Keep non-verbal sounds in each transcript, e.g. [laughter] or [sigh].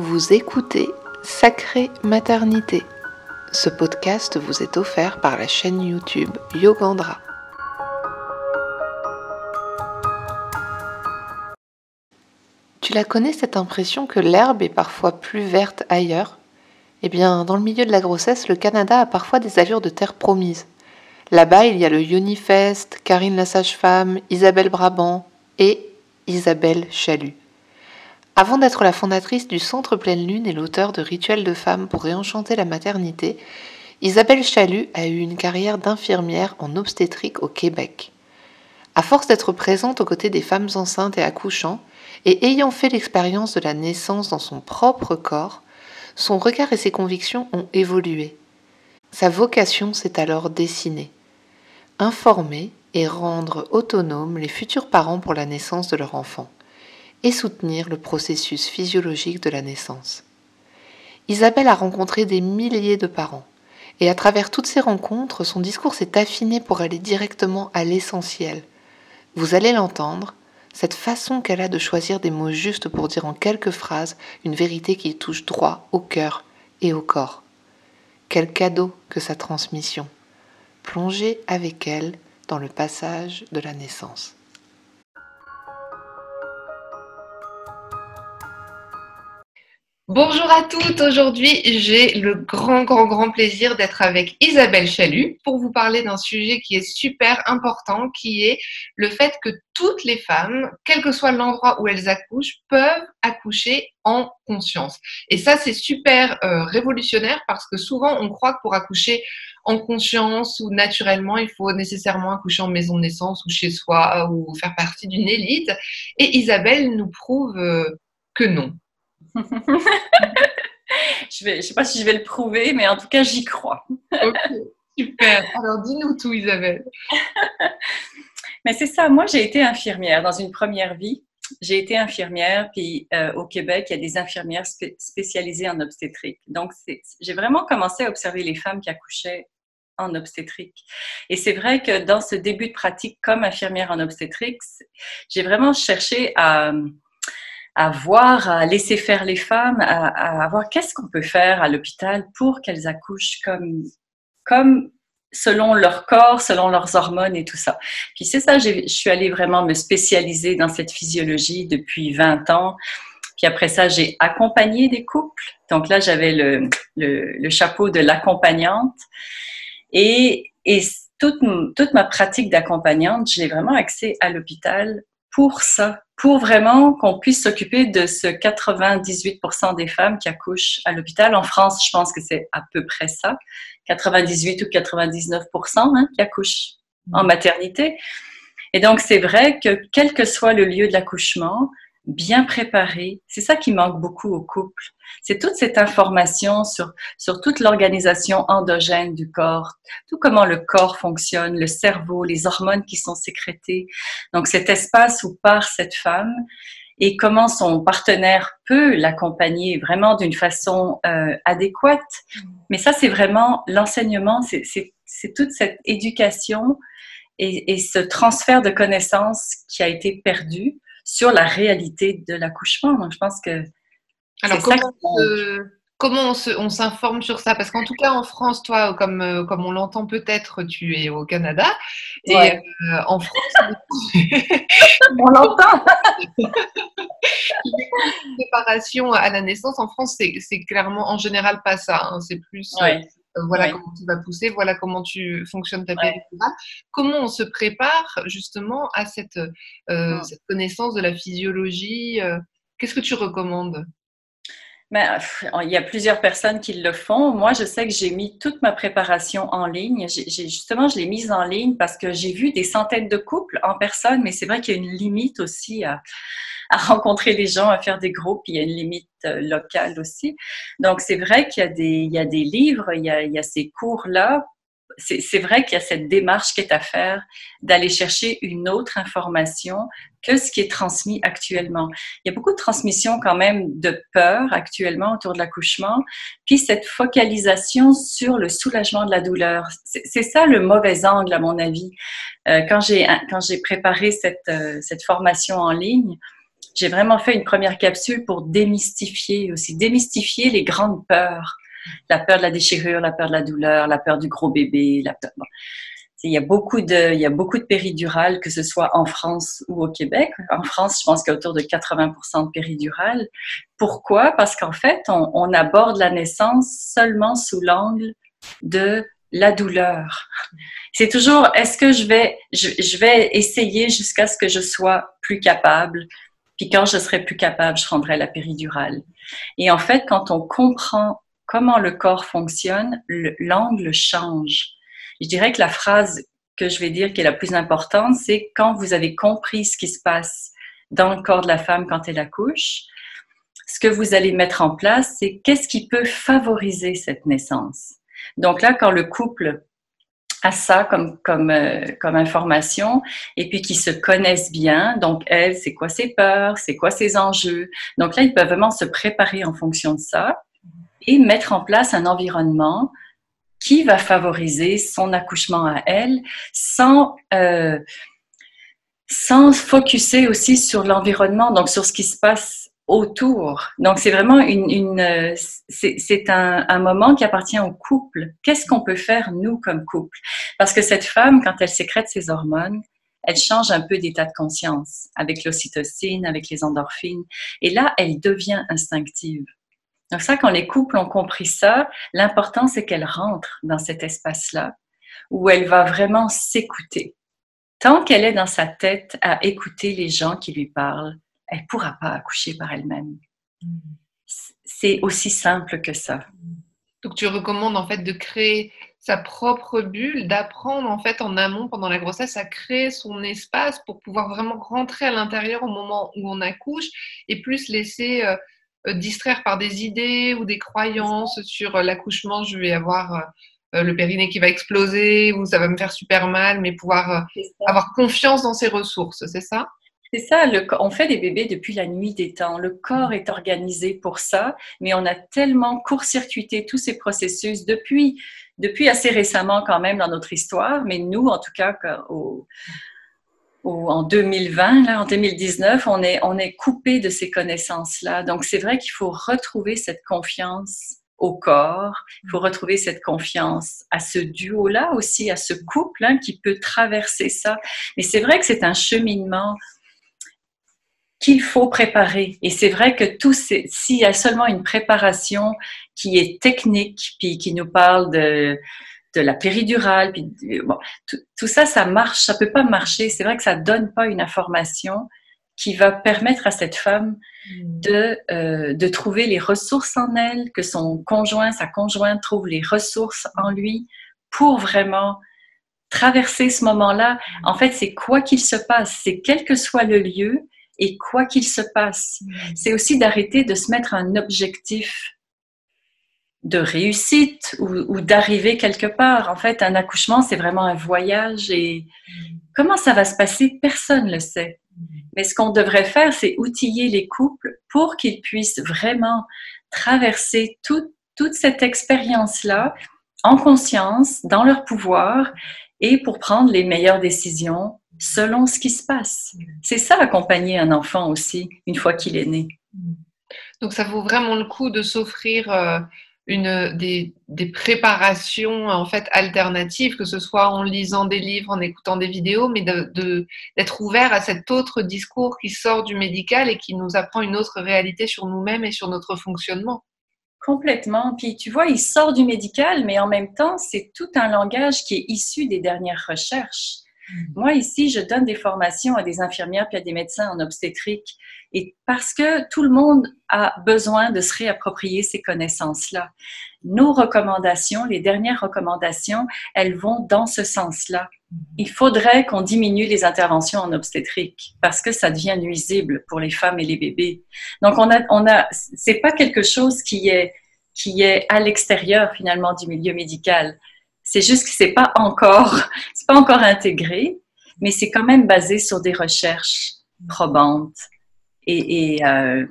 Vous écoutez Sacrée Maternité. Ce podcast vous est offert par la chaîne YouTube Yogandra. Tu la connais cette impression que l'herbe est parfois plus verte ailleurs? Eh bien, dans le milieu de la grossesse, le Canada a parfois des allures de terre promise. Là-bas, il y a le Unifest, Karine la sage-femme, Isabelle Brabant et Isabelle Chalut. Avant d'être la fondatrice du Centre Pleine Lune et l'auteur de Rituels de femmes pour réenchanter la maternité, Isabelle Chalut a eu une carrière d'infirmière en obstétrique au Québec. À force d'être présente aux côtés des femmes enceintes et accouchant, et ayant fait l'expérience de la naissance dans son propre corps, son regard et ses convictions ont évolué. Sa vocation s'est alors dessinée. Informer et rendre autonomes les futurs parents pour la naissance de leur enfant et soutenir le processus physiologique de la naissance. Isabelle a rencontré des milliers de parents, et à travers toutes ces rencontres, son discours s'est affiné pour aller directement à l'essentiel. Vous allez l'entendre, cette façon qu'elle a de choisir des mots justes pour dire en quelques phrases une vérité qui touche droit au cœur et au corps. Quel cadeau que sa transmission. Plongez avec elle dans le passage de la naissance. Bonjour à toutes. Aujourd'hui, j'ai le grand, grand, grand plaisir d'être avec Isabelle Chalut pour vous parler d'un sujet qui est super important, qui est le fait que toutes les femmes, quel que soit l'endroit où elles accouchent, peuvent accoucher en conscience. Et ça, c'est super euh, révolutionnaire parce que souvent, on croit que pour accoucher en conscience ou naturellement, il faut nécessairement accoucher en maison de naissance ou chez soi ou faire partie d'une élite. Et Isabelle nous prouve euh, que non [laughs] je ne sais pas si je vais le prouver, mais en tout cas, j'y crois. ok, super. Alors, dis-nous tout, Isabelle. [laughs] mais c'est ça. Moi, j'ai été infirmière dans une première vie. J'ai été infirmière, puis euh, au Québec, il y a des infirmières spécialisées en obstétrique. Donc, j'ai vraiment commencé à observer les femmes qui accouchaient en obstétrique. Et c'est vrai que dans ce début de pratique comme infirmière en obstétrique, j'ai vraiment cherché à, à voir, à laisser faire les femmes, à, voir qu'est-ce qu'on peut faire à l'hôpital pour qu'elles accouchent comme, comme selon leur corps, selon leurs hormones et tout ça. Puis c'est ça, je suis allée vraiment me spécialiser dans cette physiologie depuis 20 ans. Puis après ça, j'ai accompagné des couples. Donc là, j'avais le, chapeau de l'accompagnante. Et, toute, toute ma pratique d'accompagnante, j'ai vraiment accès à l'hôpital pour ça, pour vraiment qu'on puisse s'occuper de ce 98% des femmes qui accouchent à l'hôpital. En France, je pense que c'est à peu près ça, 98 ou 99% hein, qui accouchent en maternité. Et donc, c'est vrai que quel que soit le lieu de l'accouchement, bien préparé. C'est ça qui manque beaucoup aux couples. C'est toute cette information sur, sur toute l'organisation endogène du corps, tout comment le corps fonctionne, le cerveau, les hormones qui sont sécrétées. Donc cet espace où part cette femme et comment son partenaire peut l'accompagner vraiment d'une façon euh, adéquate. Mais ça, c'est vraiment l'enseignement, c'est toute cette éducation et, et ce transfert de connaissances qui a été perdu sur la réalité de l'accouchement. Donc, je pense que. Alors, comment, on s'informe sur ça? Parce qu'en tout cas, en France, toi, comme, euh, comme on l'entend peut-être, tu es au Canada. Et euh, en France, [laughs] on l'entend. [laughs] préparation à la naissance, en France, c'est clairement en général pas ça. Hein. C'est plus. Euh, voilà comment tu vas pousser, voilà comment tu fonctionnes ta. Comment on se prépare justement à cette, euh, cette connaissance de la physiologie euh, Qu'est-ce que tu recommandes? Ben, il y a plusieurs personnes qui le font. Moi, je sais que j'ai mis toute ma préparation en ligne. J'ai, justement, je l'ai mise en ligne parce que j'ai vu des centaines de couples en personne, mais c'est vrai qu'il y a une limite aussi à, à rencontrer les gens, à faire des groupes. Il y a une limite euh, locale aussi. Donc, c'est vrai qu'il y a des, il y a des livres, il y a, il y a ces cours-là. C'est vrai qu'il y a cette démarche qui est à faire d'aller chercher une autre information que ce qui est transmis actuellement. Il y a beaucoup de transmission quand même de peur actuellement autour de l'accouchement, puis cette focalisation sur le soulagement de la douleur. C'est ça le mauvais angle à mon avis. Euh, quand j'ai préparé cette, euh, cette formation en ligne, j'ai vraiment fait une première capsule pour démystifier aussi, démystifier les grandes peurs. La peur de la déchirure, la peur de la douleur, la peur du gros bébé. Il y, a beaucoup de, il y a beaucoup de péridurales, que ce soit en France ou au Québec. En France, je pense qu'il y a autour de 80% de péridurales. Pourquoi? Parce qu'en fait, on, on aborde la naissance seulement sous l'angle de la douleur. C'est toujours, est-ce que je vais, je, vais essayer jusqu'à ce que je sois plus capable, puis quand je serai plus capable, je prendrai la péridurale. Et en fait, quand on comprend comment le corps fonctionne, l'angle change. Je dirais que la phrase que je vais dire qui est la plus importante, c'est quand vous avez compris ce qui se passe dans le corps de la femme quand elle accouche, ce que vous allez mettre en place, c'est qu'est-ce qui peut favoriser cette naissance. Donc là, quand le couple a ça comme, comme, euh, comme information et puis qu'ils se connaissent bien. Donc, elle, c'est quoi ses peurs, c'est quoi ses enjeux? Donc là, ils peuvent vraiment se préparer en fonction de ça et mettre en place un environnement qui va favoriser son accouchement à elle sans, euh, sans focuser aussi sur l'environnement, donc sur ce qui se passe autour. Donc, c'est vraiment une, une euh, c'est un, un, moment qui appartient au couple. Qu'est-ce qu'on peut faire, nous, comme couple? Parce que cette femme, quand elle sécrète ses hormones, elle change un peu d'état de conscience avec l'ocytocine, avec les endorphines. Et là, elle devient instinctive. Donc ça, quand les couples ont compris ça, l'important, c'est qu'elle rentre dans cet espace-là où elle va vraiment s'écouter. Tant qu'elle est dans sa tête à écouter les gens qui lui parlent, elle ne pourra pas accoucher par elle-même. Mm. C'est aussi simple que ça. Donc tu recommandes en fait de créer sa propre bulle, d'apprendre en fait en amont pendant la grossesse à créer son espace pour pouvoir vraiment rentrer à l'intérieur au moment où on accouche et plus laisser euh, euh, distraire par des idées ou des croyances sur euh, l'accouchement, je vais avoir le périnée qui va exploser ou ça va me faire super mal, mais pouvoir avoir confiance dans ses ressources, c'est ça? C'est ça, on fait des bébés depuis la nuit des temps. Le corps est organisé pour ça, mais on a tellement court-circuité tous ces processus depuis, depuis assez récemment quand même dans notre histoire, mais nous, en tout cas, au, en 2020, là, en 2019, on est, on est coupé de ces connaissances-là. Donc, c'est vrai qu'il faut retrouver cette confiance au corps, il faut retrouver cette confiance à ce duo-là aussi, à ce couple hein, qui peut traverser ça. Mais c'est vrai que c'est un cheminement qu'il faut préparer. Et c'est vrai que tout, s'il y a seulement une préparation qui est technique, puis qui nous parle de, de la péridurale, puis bon, tout, ça, ça marche, ça peut pas marcher. C'est vrai que ça donne pas une information qui va permettre à cette femme mm. de, euh, de trouver les ressources en elle, que son conjoint, sa conjointe trouve les ressources en lui pour vraiment traverser ce moment-là. En fait, c'est quoi qu'il se passe, c'est quel que soit le lieu, et quoi qu'il se passe. Mm. C'est aussi d'arrêter de se mettre un objectif de réussite ou, d'arriver quelque part. En fait, un accouchement, c'est vraiment un voyage et mm. comment ça va se passer, personne ne le sait. Mm. Mais ce qu'on devrait faire, c'est outiller les couples pour qu'ils puissent vraiment traverser toute cette expérience-là en conscience, dans leur pouvoir et pour prendre les meilleures décisions selon ce qui se passe. C'est ça accompagner un enfant aussi, une fois qu'il est né. Donc ça vaut vraiment le coup de s'offrir euh, des, préparations en fait alternatives, que ce soit en lisant des livres, en écoutant des vidéos, mais d'être de, ouvert à cet autre discours qui sort du médical et qui nous apprend une autre réalité sur nous-mêmes et sur notre fonctionnement. Complètement. Puis tu vois, il sort du médical, mais en même temps, c'est tout un langage qui est issu des dernières recherches. Moi, ici, je donne des formations à des infirmières puis à des médecins en obstétrique. Et parce que tout le monde a besoin de se réapproprier ces connaissances-là. Nos recommandations, les dernières recommandations, elles vont dans ce sens-là. Mm. Il faudrait qu'on diminue les interventions en obstétrique parce que ça devient nuisible pour les femmes et les bébés. Donc, on a, on a, c'est pas quelque chose qui est, qui est à l'extérieur finalement du milieu médical. C'est juste que c'est pas encore, [laughs] c'est pas encore intégré, mais c'est quand même basé sur des recherches probantes. Et, euh,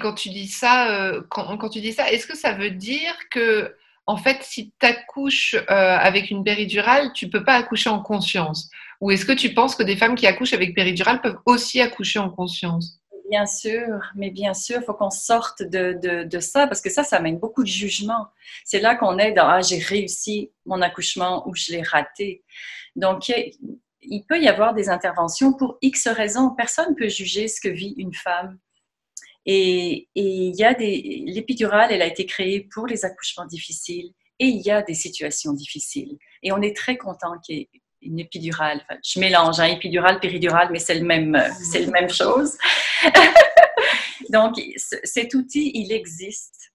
quand tu dis ça, euh, quand, tu dis ça, est-ce que ça veut dire que en fait, si tu accouches euh, avec une péridurale, tu peux pas accoucher en conscience? Ou est-ce que tu penses que des femmes qui accouchent avec péridurale peuvent aussi accoucher en conscience? Bien sûr, mais bien sûr, il faut qu'on sorte de, de, ça parce que ça, ça mène beaucoup de jugement. C'est là qu'on est dans Ah, j'ai réussi mon accouchement ou je l'ai raté. Donc, il peut y avoir des interventions pour X raisons. Personne ne peut juger ce que vit une femme. Et, il y a des. L'épidurale, elle a été créée pour les accouchements difficiles et il y a des situations difficiles. Et on est très content qu'il y ait une épidurale. je mélange, hein, épidurale, péridurale, mais c'est le même, c'est la même chose. [laughs] Donc, cet outil, il existe.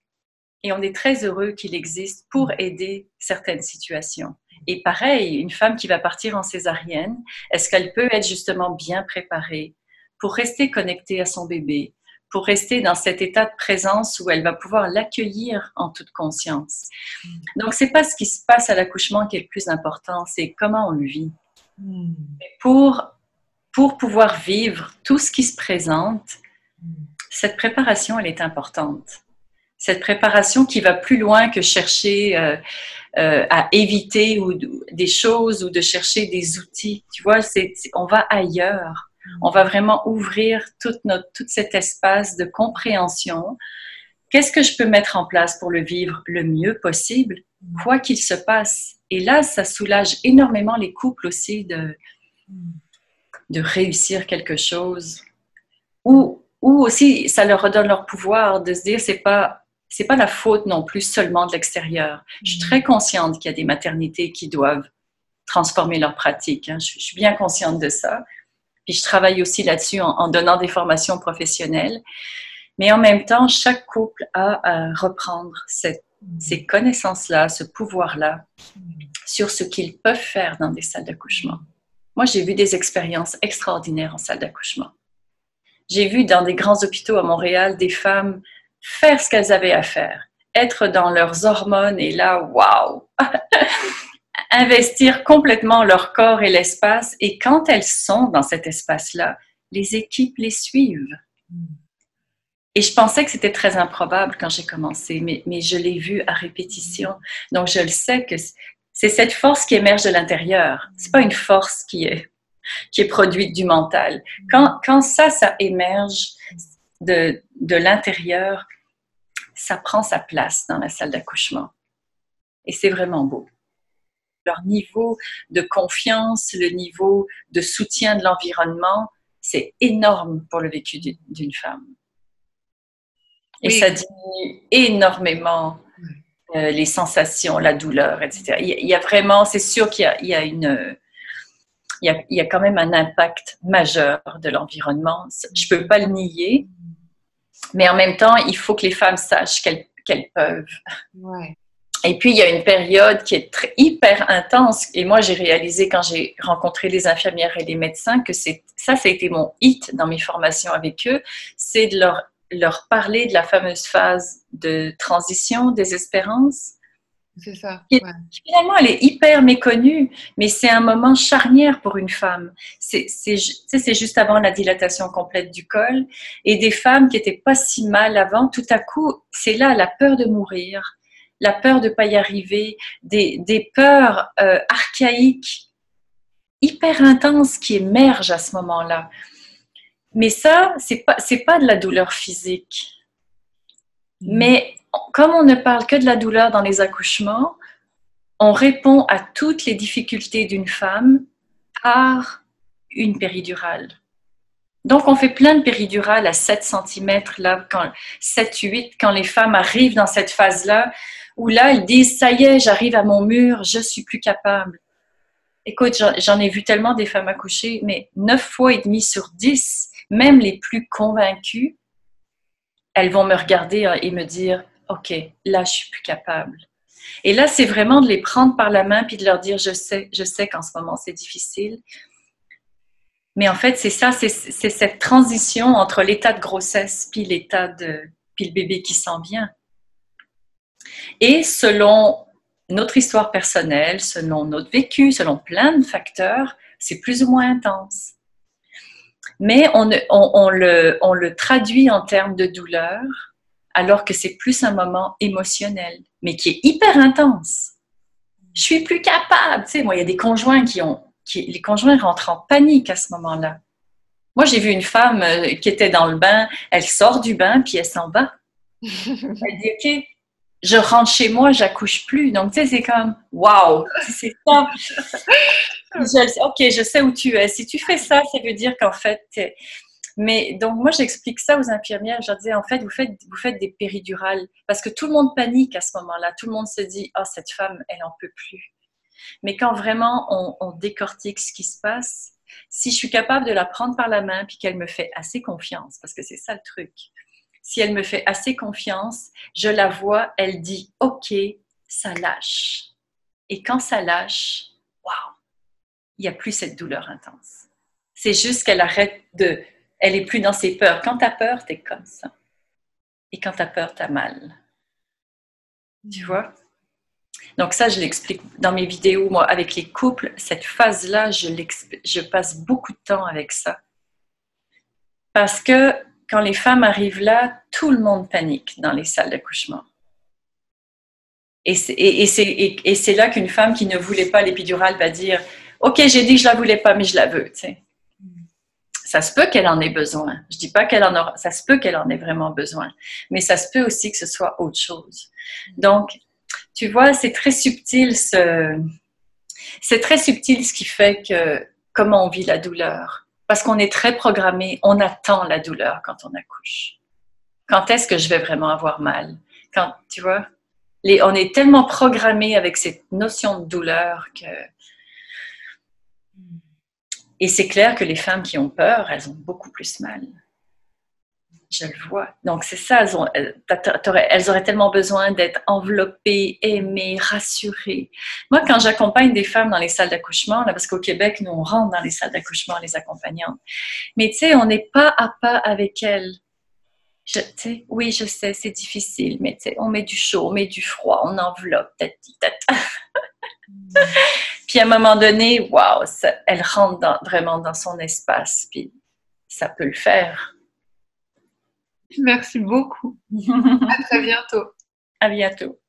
Et on est très heureux qu'il existe pour aider certaines situations. Et pareil, une femme qui va partir en césarienne, est-ce qu'elle peut être justement bien préparée pour rester connectée à son bébé, pour rester dans cet état de présence où elle va pouvoir l'accueillir en toute conscience. Donc, c'est pas ce qui se passe à l'accouchement qui est le plus important, c'est comment on le vit. Hmm. Pour, pour pouvoir vivre tout ce qui se présente, cette préparation, elle est importante. Cette préparation qui va plus loin que chercher euh, euh, à éviter ou, des choses ou de chercher des outils. Tu vois, c'est, on va ailleurs. On va vraiment ouvrir toute notre, tout cet espace de compréhension. Qu'est-ce que je peux mettre en place pour le vivre le mieux possible, quoi qu'il se passe? Et là, ça soulage énormément les couples aussi de, de réussir quelque chose. Ou ou aussi ça leur redonne leur pouvoir de se dire c'est pas c'est pas la faute non plus seulement de l'extérieur. Je suis très consciente qu'il y a des maternités qui doivent transformer leur pratique. Hein. Je, suis bien consciente de ça. Puis je travaille aussi là-dessus en, donnant des formations professionnelles. Mais en même temps, chaque couple a à reprendre ces connaissances-là, ce pouvoir-là sur ce qu'ils peuvent faire dans des salles d'accouchement. Moi, j'ai vu des expériences extraordinaires en salle d'accouchement. J'ai vu dans des grands hôpitaux à Montréal des femmes faire ce qu'elles avaient à faire, être dans leurs hormones et là, waouh, investir complètement leur corps et l'espace. Et quand elles sont dans cet espace-là, les équipes les suivent. Et je pensais que c'était très improbable quand j'ai commencé, mais, mais je l'ai vu à répétition. Donc je le sais que c'est cette force qui émerge de l'intérieur. C'est pas une force qui est qui est produite du mental. Quand, quand ça, ça émerge de, de l'intérieur, ça prend sa place dans la salle d'accouchement. Et c'est vraiment beau. Leur niveau de confiance, le niveau de soutien de l'environnement, c'est énorme pour le vécu d'une femme. Et ça diminue énormément euh, les sensations, la douleur, etc. Il y a vraiment, c'est sûr qu'il y, y, a une, il y, a, quand même un impact majeur de l'environnement. Je ne peux pas le nier, mais en même temps, il faut que les femmes sachent qu'elles peuvent. Et puis, il y a une période qui est très, hyper intense. Et moi, j'ai réalisé quand j'ai rencontré les infirmières et les médecins que ça, ça a été mon hit dans mes formations avec eux, c'est de leur, leur parler de la fameuse phase de transition, désespérance, c'est ça. Finalement, elle est hyper méconnue, mais c'est un moment charnière pour une femme. C'est juste avant la dilatation complète du col. Et des femmes qui n'étaient pas si mal avant, tout à coup, c'est là la peur de mourir, la peur de ne pas y arriver, des, des peurs euh, archaïques, hyper intenses qui émergent à ce moment-là. Mais ça, c'est pas, pas de la douleur physique. Mm. Mais comme on ne parle que de la douleur dans les accouchements, on répond à toutes les difficultés d'une femme par une péridurale. Donc, on fait plein de péridurales à 7 cm, là, quand, 7, 8, quand les femmes arrivent dans cette phase-là, où là, elles disent, ça y est, j'arrive à mon mur, je suis plus capable. Écoute, j'en ai vu tellement des femmes accoucher, mais 9 fois et demi sur 10, même les plus convaincues, elles vont me regarder et me dire, OK, là, je suis plus capable. Et là, c'est vraiment de les prendre par la main puis de leur dire, je sais, je sais qu'en ce moment, c'est difficile. Mais en fait, c'est ça, c'est cette transition entre l'état de grossesse puis l'état de, puis le bébé qui sent bien. Et selon notre histoire personnelle, selon notre vécu, selon plein de facteurs, c'est plus ou moins intense. Mais on, on, le, on le traduit en termes de douleur alors que c'est plus un moment émotionnel, mais qui est hyper intense. Je suis plus capable. Tu sais, moi, il y a des conjoints qui ont, qui, les conjoints rentrent en panique à ce moment-là. Moi, j'ai vu une femme euh, qui était dans le bain, elle sort du bain, puis elle s'en va. [laughs] elle dit, OK, je rentre chez moi, j'accouche plus. Donc, tu sais, c'est comme, waouh, c'est ça. [laughs] ok, je sais où tu es. Si tu fais ça, ça veut dire qu'en fait, mais donc, moi, j'explique ça aux infirmières. Je leur disais, en fait, vous faites, vous faites des péridurales parce que tout le monde panique à ce moment-là. Tout le monde se dit, oh, cette femme, elle en peut plus. Mais quand vraiment on, décortique ce qui se passe, si je suis capable de la prendre par la main puis qu'elle me fait assez confiance, parce que c'est ça le truc, si elle me fait assez confiance, je la vois, elle dit OK, ça lâche. Et quand ça lâche, waouh, il n'y a plus cette douleur intense. C'est juste qu'elle arrête de. Elle est plus dans ses peurs. Quand tu as peur, tu es comme ça. Et quand tu as peur, tu as mal. Tu vois? Donc ça, je l'explique dans mes vidéos, moi, avec les couples, cette phase-là, je, passe beaucoup de temps avec ça. Parce que quand les femmes arrivent là, tout le monde panique dans les salles d'accouchement. Et c'est là qu'une femme qui ne voulait pas l'épidurale va dire Ok, j'ai dit que je la voulais pas, mais je la veux. Ça se peut qu'elle en ait besoin. Je dis pas qu'elle en aura, ça se peut qu'elle en ait vraiment besoin, mais ça se peut aussi que ce soit autre chose. Donc, tu vois, c'est très subtil ce, c'est très subtil ce qui fait que comment on vit la douleur parce qu'on est très programmé, on attend la douleur quand on accouche. Quand est-ce que je vais vraiment avoir mal? Quand, tu vois, on est tellement programmé avec cette notion de douleur que... Et c'est clair que les femmes qui ont peur, elles ont beaucoup plus mal. Je le vois. Donc, c'est ça, elles, auraient tellement besoin d'être enveloppées, aimées, rassurées. Moi, quand j'accompagne des femmes dans les salles d'accouchement, parce qu'au Québec, nous, on rentre dans les salles d'accouchement, les accompagnantes, mais tu sais, on n'est pas à pas avec elles. Je, oui, je sais, c'est difficile, mais on met du chaud, on met du froid, on enveloppe, tati, tata. [laughs] puis à un moment donné, waouh, elle rentre vraiment dans son espace, puis ça peut le faire. Merci beaucoup. [laughs] à très bientôt. À bientôt.